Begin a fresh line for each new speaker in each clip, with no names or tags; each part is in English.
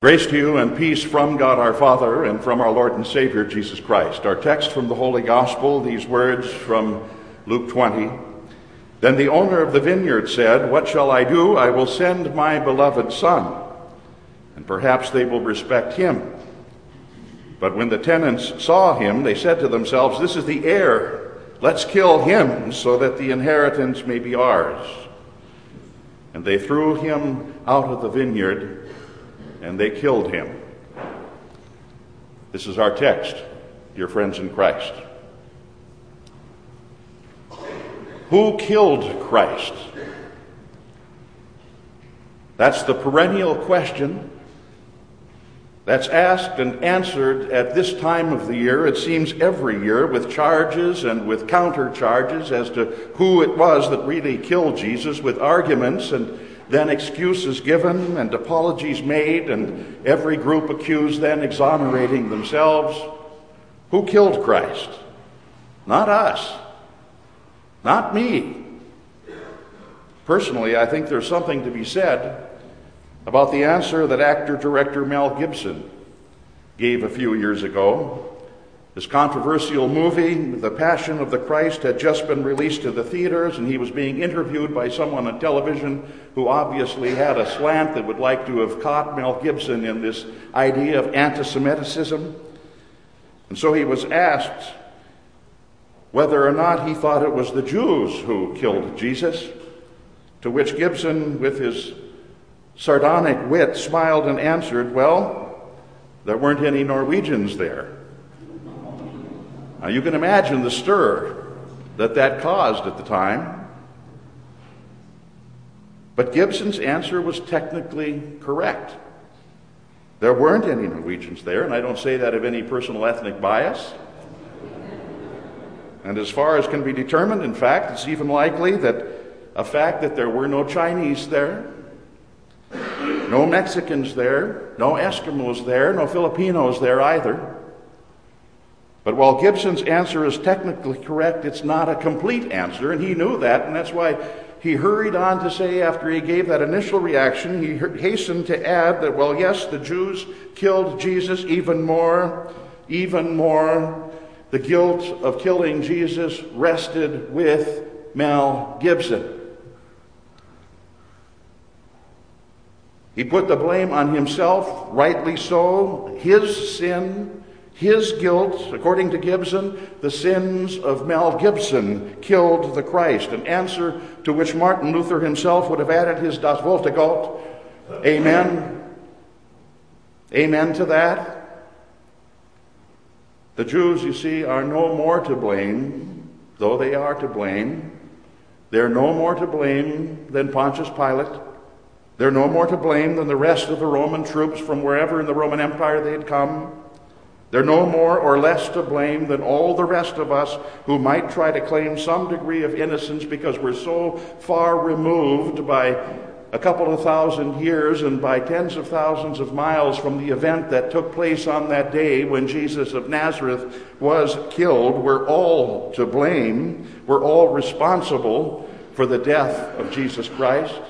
Grace to you and peace from God our Father and from our Lord and Savior Jesus Christ. Our text from the Holy Gospel, these words from Luke 20. Then the owner of the vineyard said, What shall I do? I will send my beloved son, and perhaps they will respect him. But when the tenants saw him, they said to themselves, This is the heir. Let's kill him so that the inheritance may be ours. And they threw him out of the vineyard and they killed him. This is our text, dear friends in Christ. Who killed Christ? That's the perennial question that's asked and answered at this time of the year, it seems every year, with charges and with counter charges as to who it was that really killed Jesus, with arguments and then excuses given and apologies made, and every group accused then exonerating themselves. Who killed Christ? Not us. Not me. Personally, I think there's something to be said about the answer that actor director Mel Gibson gave a few years ago his controversial movie, The Passion of the Christ, had just been released to the theaters, and he was being interviewed by someone on television who obviously had a slant that would like to have caught Mel Gibson in this idea of anti Semiticism. And so he was asked whether or not he thought it was the Jews who killed Jesus, to which Gibson, with his sardonic wit, smiled and answered, Well, there weren't any Norwegians there. Now, you can imagine the stir that that caused at the time. But Gibson's answer was technically correct. There weren't any Norwegians there, and I don't say that of any personal ethnic bias. And as far as can be determined, in fact, it's even likely that a fact that there were no Chinese there, no Mexicans there, no Eskimos there, no Filipinos there either, but while Gibson's answer is technically correct, it's not a complete answer, and he knew that, and that's why he hurried on to say, after he gave that initial reaction, he hastened to add that, well, yes, the Jews killed Jesus even more, even more. The guilt of killing Jesus rested with Mel Gibson. He put the blame on himself, rightly so. His sin his guilt, according to Gibson, the sins of Mel Gibson killed the Christ, an answer to which Martin Luther himself would have added his Das walte Gott. Amen. Amen to that. The Jews, you see, are no more to blame, though they are to blame. They're no more to blame than Pontius Pilate. They're no more to blame than the rest of the Roman troops from wherever in the Roman Empire they had come. They're no more or less to blame than all the rest of us who might try to claim some degree of innocence because we're so far removed by a couple of thousand years and by tens of thousands of miles from the event that took place on that day when Jesus of Nazareth was killed. We're all to blame. We're all responsible for the death of Jesus Christ.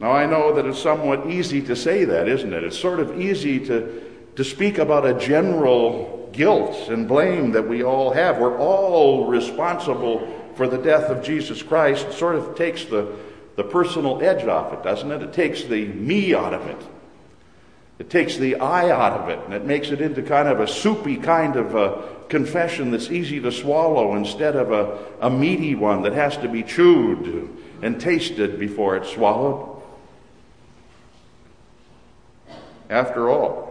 Now, I know that it's somewhat easy to say that, isn't it? It's sort of easy to to speak about a general guilt and blame that we all have. We're all responsible for the death of Jesus Christ. It sort of takes the, the personal edge off it, doesn't it? It takes the me out of it. It takes the I out of it, and it makes it into kind of a soupy kind of a confession that's easy to swallow instead of a, a meaty one that has to be chewed and tasted before it's swallowed. After all,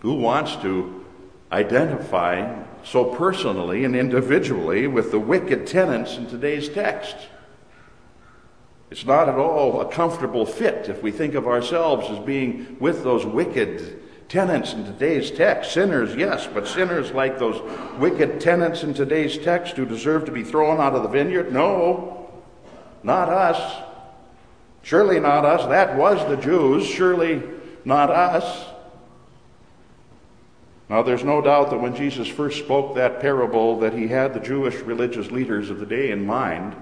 who wants to identify so personally and individually with the wicked tenants in today's text? It's not at all a comfortable fit if we think of ourselves as being with those wicked tenants in today's text. Sinners, yes, but sinners like those wicked tenants in today's text who deserve to be thrown out of the vineyard? No, not us. Surely not us. That was the Jews. Surely not us. Now, there's no doubt that when Jesus first spoke that parable, that he had the Jewish religious leaders of the day in mind.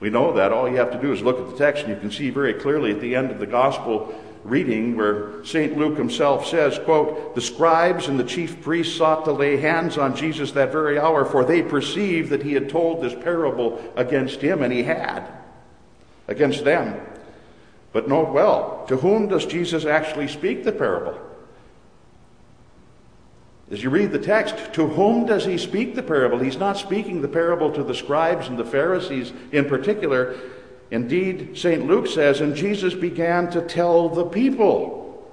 We know that. All you have to do is look at the text, and you can see very clearly at the end of the gospel reading where St. Luke himself says, quote, The scribes and the chief priests sought to lay hands on Jesus that very hour, for they perceived that he had told this parable against him, and he had, against them. But note well, to whom does Jesus actually speak the parable? As you read the text, to whom does he speak the parable? He's not speaking the parable to the scribes and the Pharisees in particular. Indeed, St. Luke says, and Jesus began to tell the people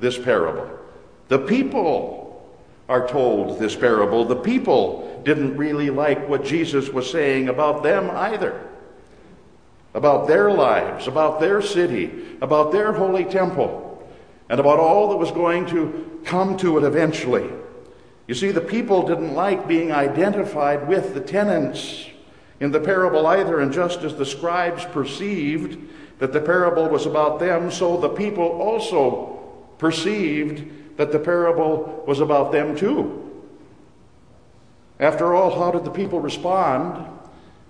this parable. The people are told this parable. The people didn't really like what Jesus was saying about them either. About their lives, about their city, about their holy temple, and about all that was going to come to it eventually. You see, the people didn't like being identified with the tenants in the parable either, and just as the scribes perceived that the parable was about them, so the people also perceived that the parable was about them too. After all, how did the people respond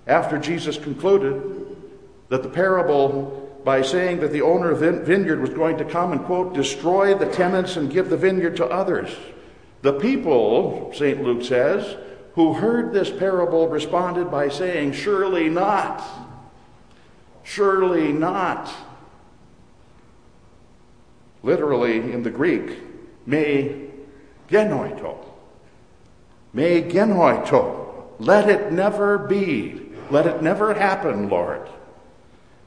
after Jesus concluded that the parable, by saying that the owner of the vineyard was going to come and, quote, destroy the tenants and give the vineyard to others? The people, St. Luke says, who heard this parable responded by saying, Surely not. Surely not. Literally in the Greek, me genoito. Me genoito. Let it never be. Let it never happen, Lord.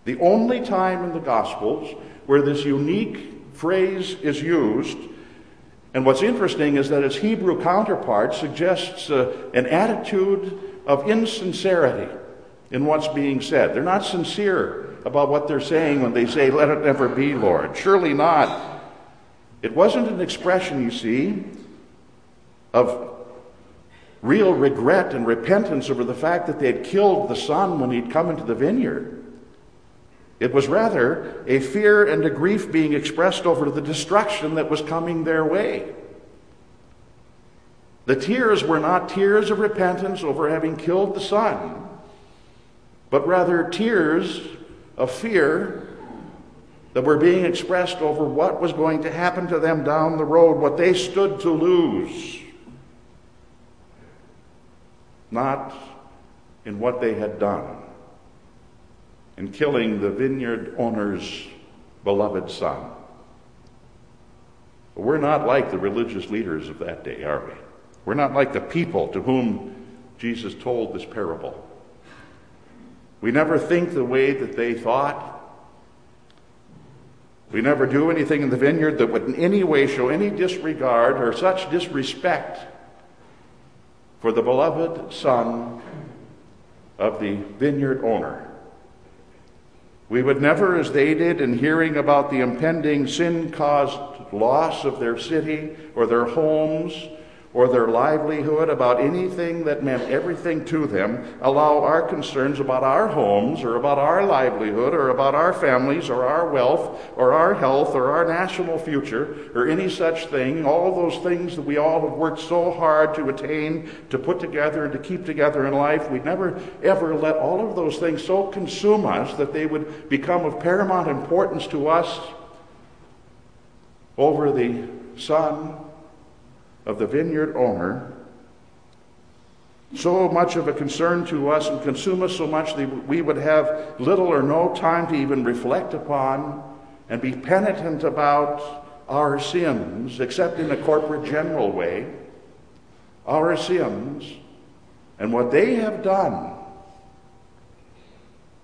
The only time in the Gospels where this unique phrase is used and what's interesting is that its Hebrew counterpart suggests uh, an attitude of insincerity in what's being said. They're not sincere about what they're saying when they say, Let it never be, Lord. Surely not. It wasn't an expression, you see, of real regret and repentance over the fact that they had killed the son when he'd come into the vineyard. It was rather a fear and a grief being expressed over the destruction that was coming their way. The tears were not tears of repentance over having killed the son, but rather tears of fear that were being expressed over what was going to happen to them down the road, what they stood to lose, not in what they had done in killing the vineyard owner's beloved son. But we're not like the religious leaders of that day, are we? We're not like the people to whom Jesus told this parable. We never think the way that they thought. We never do anything in the vineyard that would in any way show any disregard or such disrespect for the beloved son of the vineyard owner. We would never, as they did in hearing about the impending sin caused loss of their city or their homes or their livelihood, about anything that meant everything to them, allow our concerns about our homes or about our livelihood or about our families or our wealth or our health or our national future or any such thing, all those things that we all have worked so hard to attain, to put together, and to keep together in life, we never ever let all of those things so consume us that they would become of paramount importance to us over the Son of the vineyard owner so much of a concern to us and consume us so much that we would have little or no time to even reflect upon and be penitent about our sins, except in a corporate general way, our sins and what they have done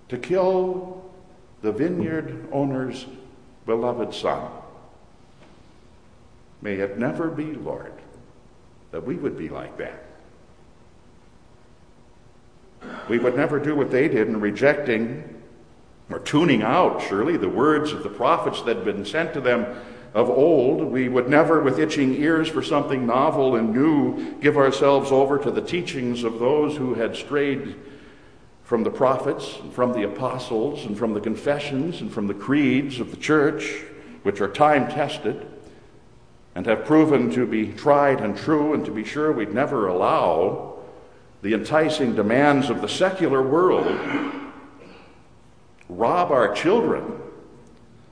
to kill the vineyard owner's beloved son. May it never be, Lord that we would be like that. We would never do what they did in rejecting or tuning out, surely, the words of the prophets that had been sent to them of old. We would never, with itching ears for something novel and new, give ourselves over to the teachings of those who had strayed from the prophets and from the apostles and from the confessions and from the creeds of the church, which are time tested and have proven to be tried and true, and to be sure we'd never allow the enticing demands of the secular world rob our children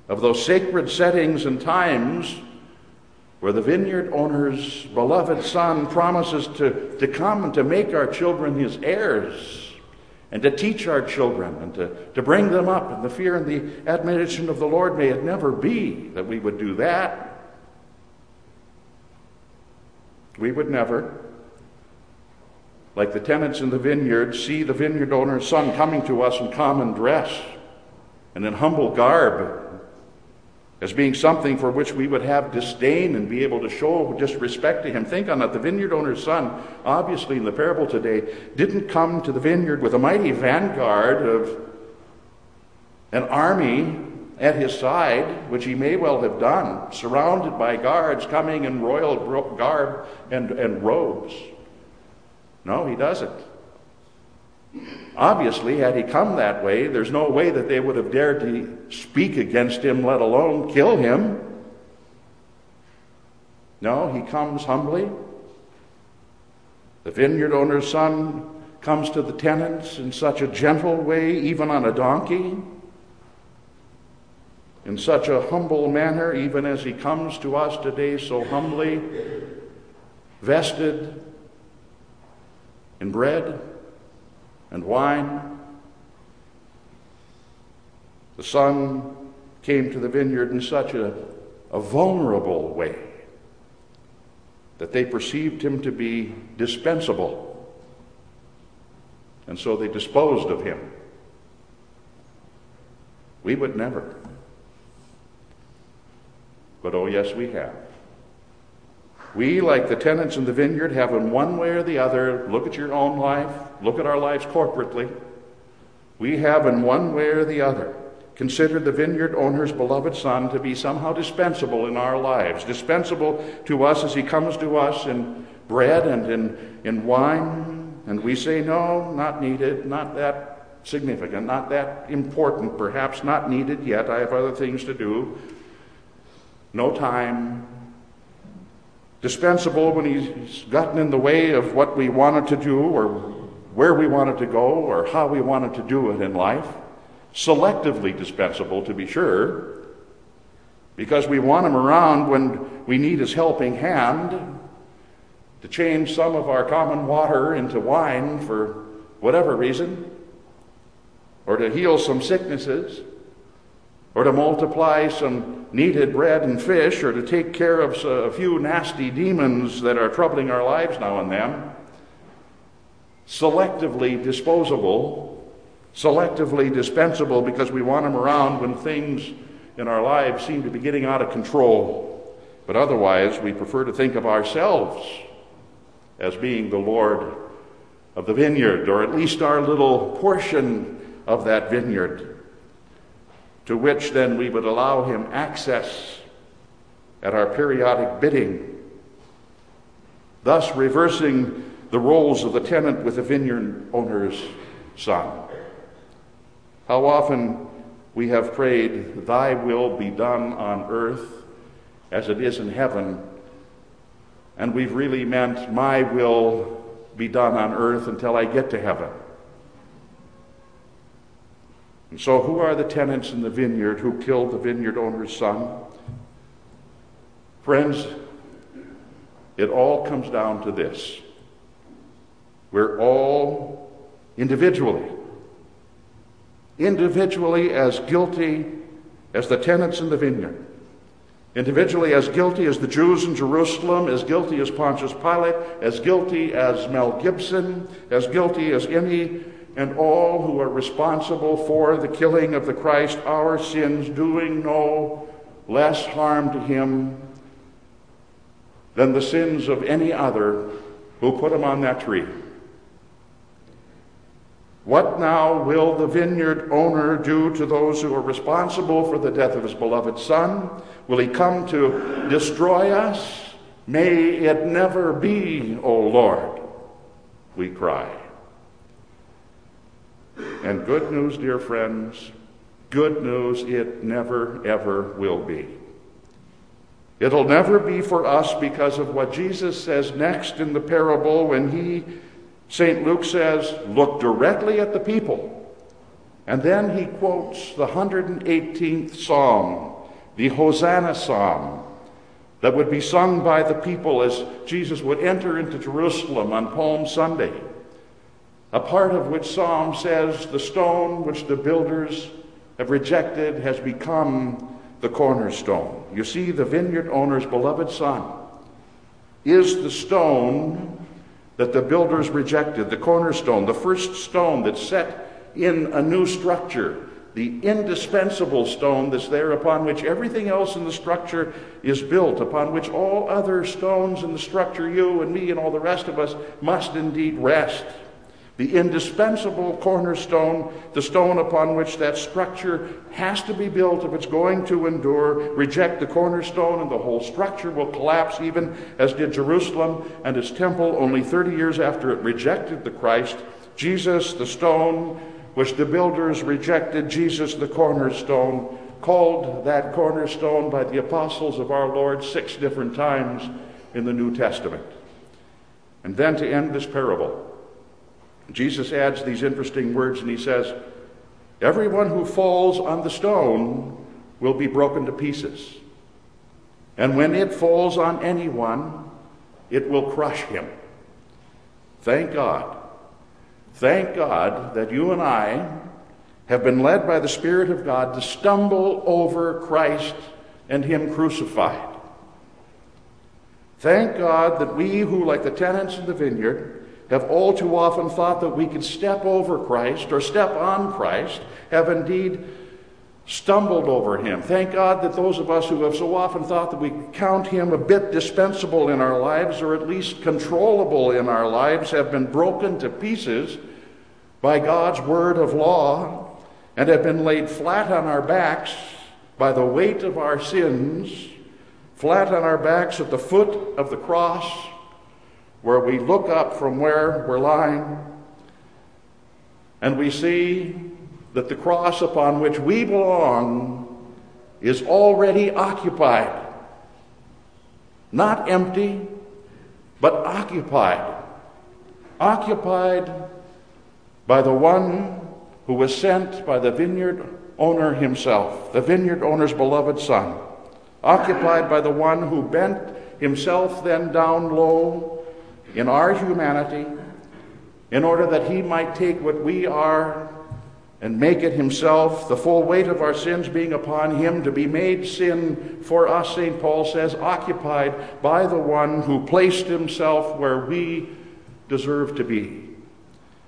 of those sacred settings and times where the vineyard owner's beloved son promises to, to come and to make our children his heirs and to teach our children and to, to bring them up in the fear and the admonition of the Lord. May it never be that we would do that. We would never, like the tenants in the vineyard, see the vineyard owner's son coming to us in common dress and in humble garb as being something for which we would have disdain and be able to show disrespect to him. Think on it. The vineyard owner's son, obviously in the parable today, didn't come to the vineyard with a mighty vanguard of an army at his side, which he may well have done, surrounded by guards coming in royal garb and, and robes. No, he doesn't. Obviously, had he come that way, there's no way that they would have dared to speak against him, let alone kill him. No, he comes humbly. The vineyard owner's son comes to the tenants in such a gentle way, even on a donkey, in such a humble manner, even as he comes to us today so humbly, vested in bread and wine. The son came to the vineyard in such a, a vulnerable way that they perceived him to be dispensable. And so they disposed of him. We would never. But oh, yes, we have. We, like the tenants in the vineyard, have in one way or the other, look at your own life, look at our lives corporately. We have in one way or the other considered the vineyard owner's beloved son to be somehow dispensable in our lives, dispensable to us as he comes to us in bread and in, in wine. And we say, no, not needed, not that significant, not that important, perhaps not needed yet. I have other things to do. No time, dispensable when he's gotten in the way of what we wanted to do or where we wanted to go or how we wanted to do it in life. Selectively dispensable, to be sure, because we want him around when we need his helping hand to change some of our common water into wine for whatever reason, or to heal some sicknesses or to multiply some needed bread and fish, or to take care of a few nasty demons that are troubling our lives now and then. Selectively disposable, selectively dispensable because we want them around when things in our lives seem to be getting out of control. But otherwise, we prefer to think of ourselves as being the Lord of the vineyard, or at least our little portion of that vineyard to which then we would allow him access at our periodic bidding, thus reversing the roles of the tenant with the vineyard owner's son. How often we have prayed, Thy will be done on earth as it is in heaven, and we've really meant, My will be done on earth until I get to heaven. And so, who are the tenants in the vineyard who killed the vineyard owner's son? Friends, it all comes down to this. We're all individually, individually as guilty as the tenants in the vineyard. Individually as guilty as the Jews in Jerusalem, as guilty as Pontius Pilate, as guilty as Mel Gibson, as guilty as any and all who are responsible for the killing of the Christ, our sins, doing no less harm to him than the sins of any other who put him on that tree. What now will the vineyard owner do to those who are responsible for the death of his beloved son? Will he come to destroy us? May it never be, O Lord, we cry. And good news, dear friends, good news, it never, ever will be. It'll never be for us because of what Jesus says next in the parable when he, St. Luke says, look directly at the people. And then he quotes the 118th Psalm the Hosanna psalm that would be sung by the people as Jesus would enter into Jerusalem on Palm Sunday. A part of which psalm says, The stone which the builders have rejected has become the cornerstone. You see, the vineyard owner's beloved son is the stone that the builders rejected, the cornerstone, the first stone that's set in a new structure the indispensable stone that's there upon which everything else in the structure is built, upon which all other stones in the structure, you and me and all the rest of us, must indeed rest. The indispensable cornerstone, the stone upon which that structure has to be built if it's going to endure. Reject the cornerstone, and the whole structure will collapse, even as did Jerusalem and its temple only 30 years after it rejected the Christ. Jesus, the stone, which the builders rejected, Jesus the cornerstone, called that cornerstone by the apostles of our Lord six different times in the New Testament. And then to end this parable, Jesus adds these interesting words and he says, Everyone who falls on the stone will be broken to pieces. And when it falls on anyone, it will crush him. Thank God Thank God that you and I have been led by the Spirit of God to stumble over Christ and Him crucified. Thank God that we who, like the tenants in the vineyard, have all too often thought that we could step over Christ or step on Christ, have indeed stumbled over him. Thank God that those of us who have so often thought that we count him a bit dispensable in our lives, or at least controllable in our lives, have been broken to pieces by God's word of law and have been laid flat on our backs by the weight of our sins, flat on our backs at the foot of the cross, where we look up from where we're lying and we see that the cross upon which we belong is already occupied. Not empty, but occupied. Occupied by the one who was sent by the vineyard owner himself, the vineyard owner's beloved son, occupied by the one who bent himself then down low in our humanity in order that he might take what we are and make it himself, the full weight of our sins being upon him, to be made sin for us, St. Paul says, occupied by the one who placed himself where we deserve to be.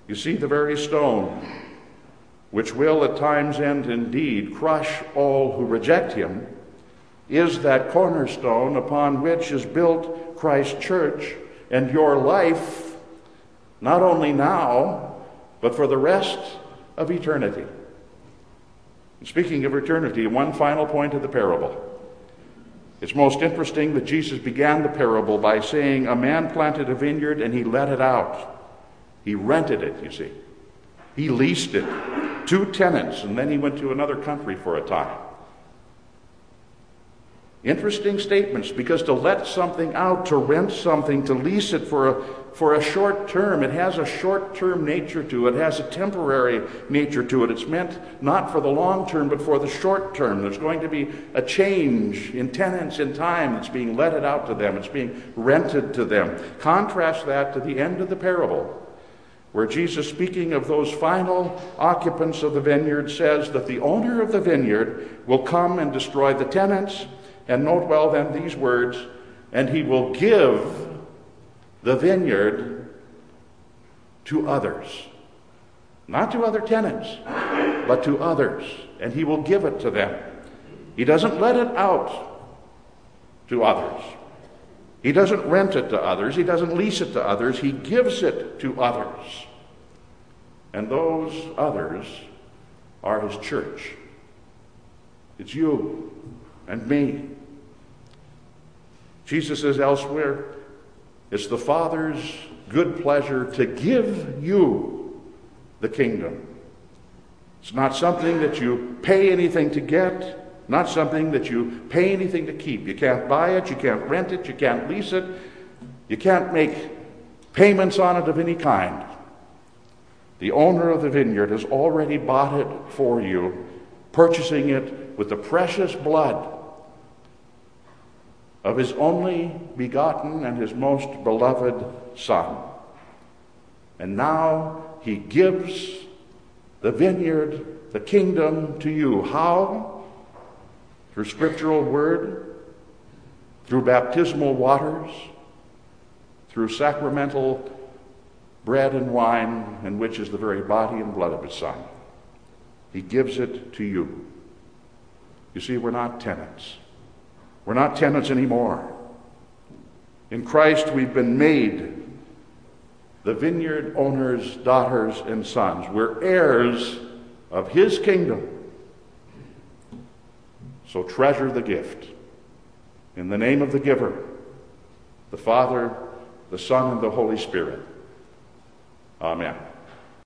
You see, the very stone, which will at times end indeed crush all who reject him, is that cornerstone upon which is built Christ's church and your life, not only now, but for the rest of eternity. Speaking of eternity, one final point of the parable. It's most interesting that Jesus began the parable by saying, A man planted a vineyard and he let it out. He rented it, you see. He leased it to tenants, and then he went to another country for a time. Interesting statements because to let something out, to rent something, to lease it for a, for a short term, it has a short term nature to it, it has a temporary nature to it. It's meant not for the long term, but for the short term. There's going to be a change in tenants in time that's being letted out to them, it's being rented to them. Contrast that to the end of the parable where Jesus, speaking of those final occupants of the vineyard, says that the owner of the vineyard will come and destroy the tenants. And note well then these words, and he will give the vineyard to others. Not to other tenants, but to others. And he will give it to them. He doesn't let it out to others. He doesn't rent it to others, he doesn't lease it to others, he gives it to others. And those others are his church. It's you and me. Jesus says elsewhere, it's the Father's good pleasure to give you the kingdom. It's not something that you pay anything to get, not something that you pay anything to keep. You can't buy it, you can't rent it, you can't lease it, you can't make payments on it of any kind. The owner of the vineyard has already bought it for you, purchasing it with the precious blood of his only begotten and his most beloved Son. And now he gives the vineyard, the kingdom to you. How? Through scriptural word, through baptismal waters, through sacramental bread and wine, in which is the very body and blood of his Son. He gives it to you. You see, we're not tenants. We're not tenants anymore. In Christ, we've been made the vineyard owners' daughters and sons. We're heirs of his kingdom. So treasure the gift. In the name of the giver, the Father, the Son, and the Holy Spirit. Amen.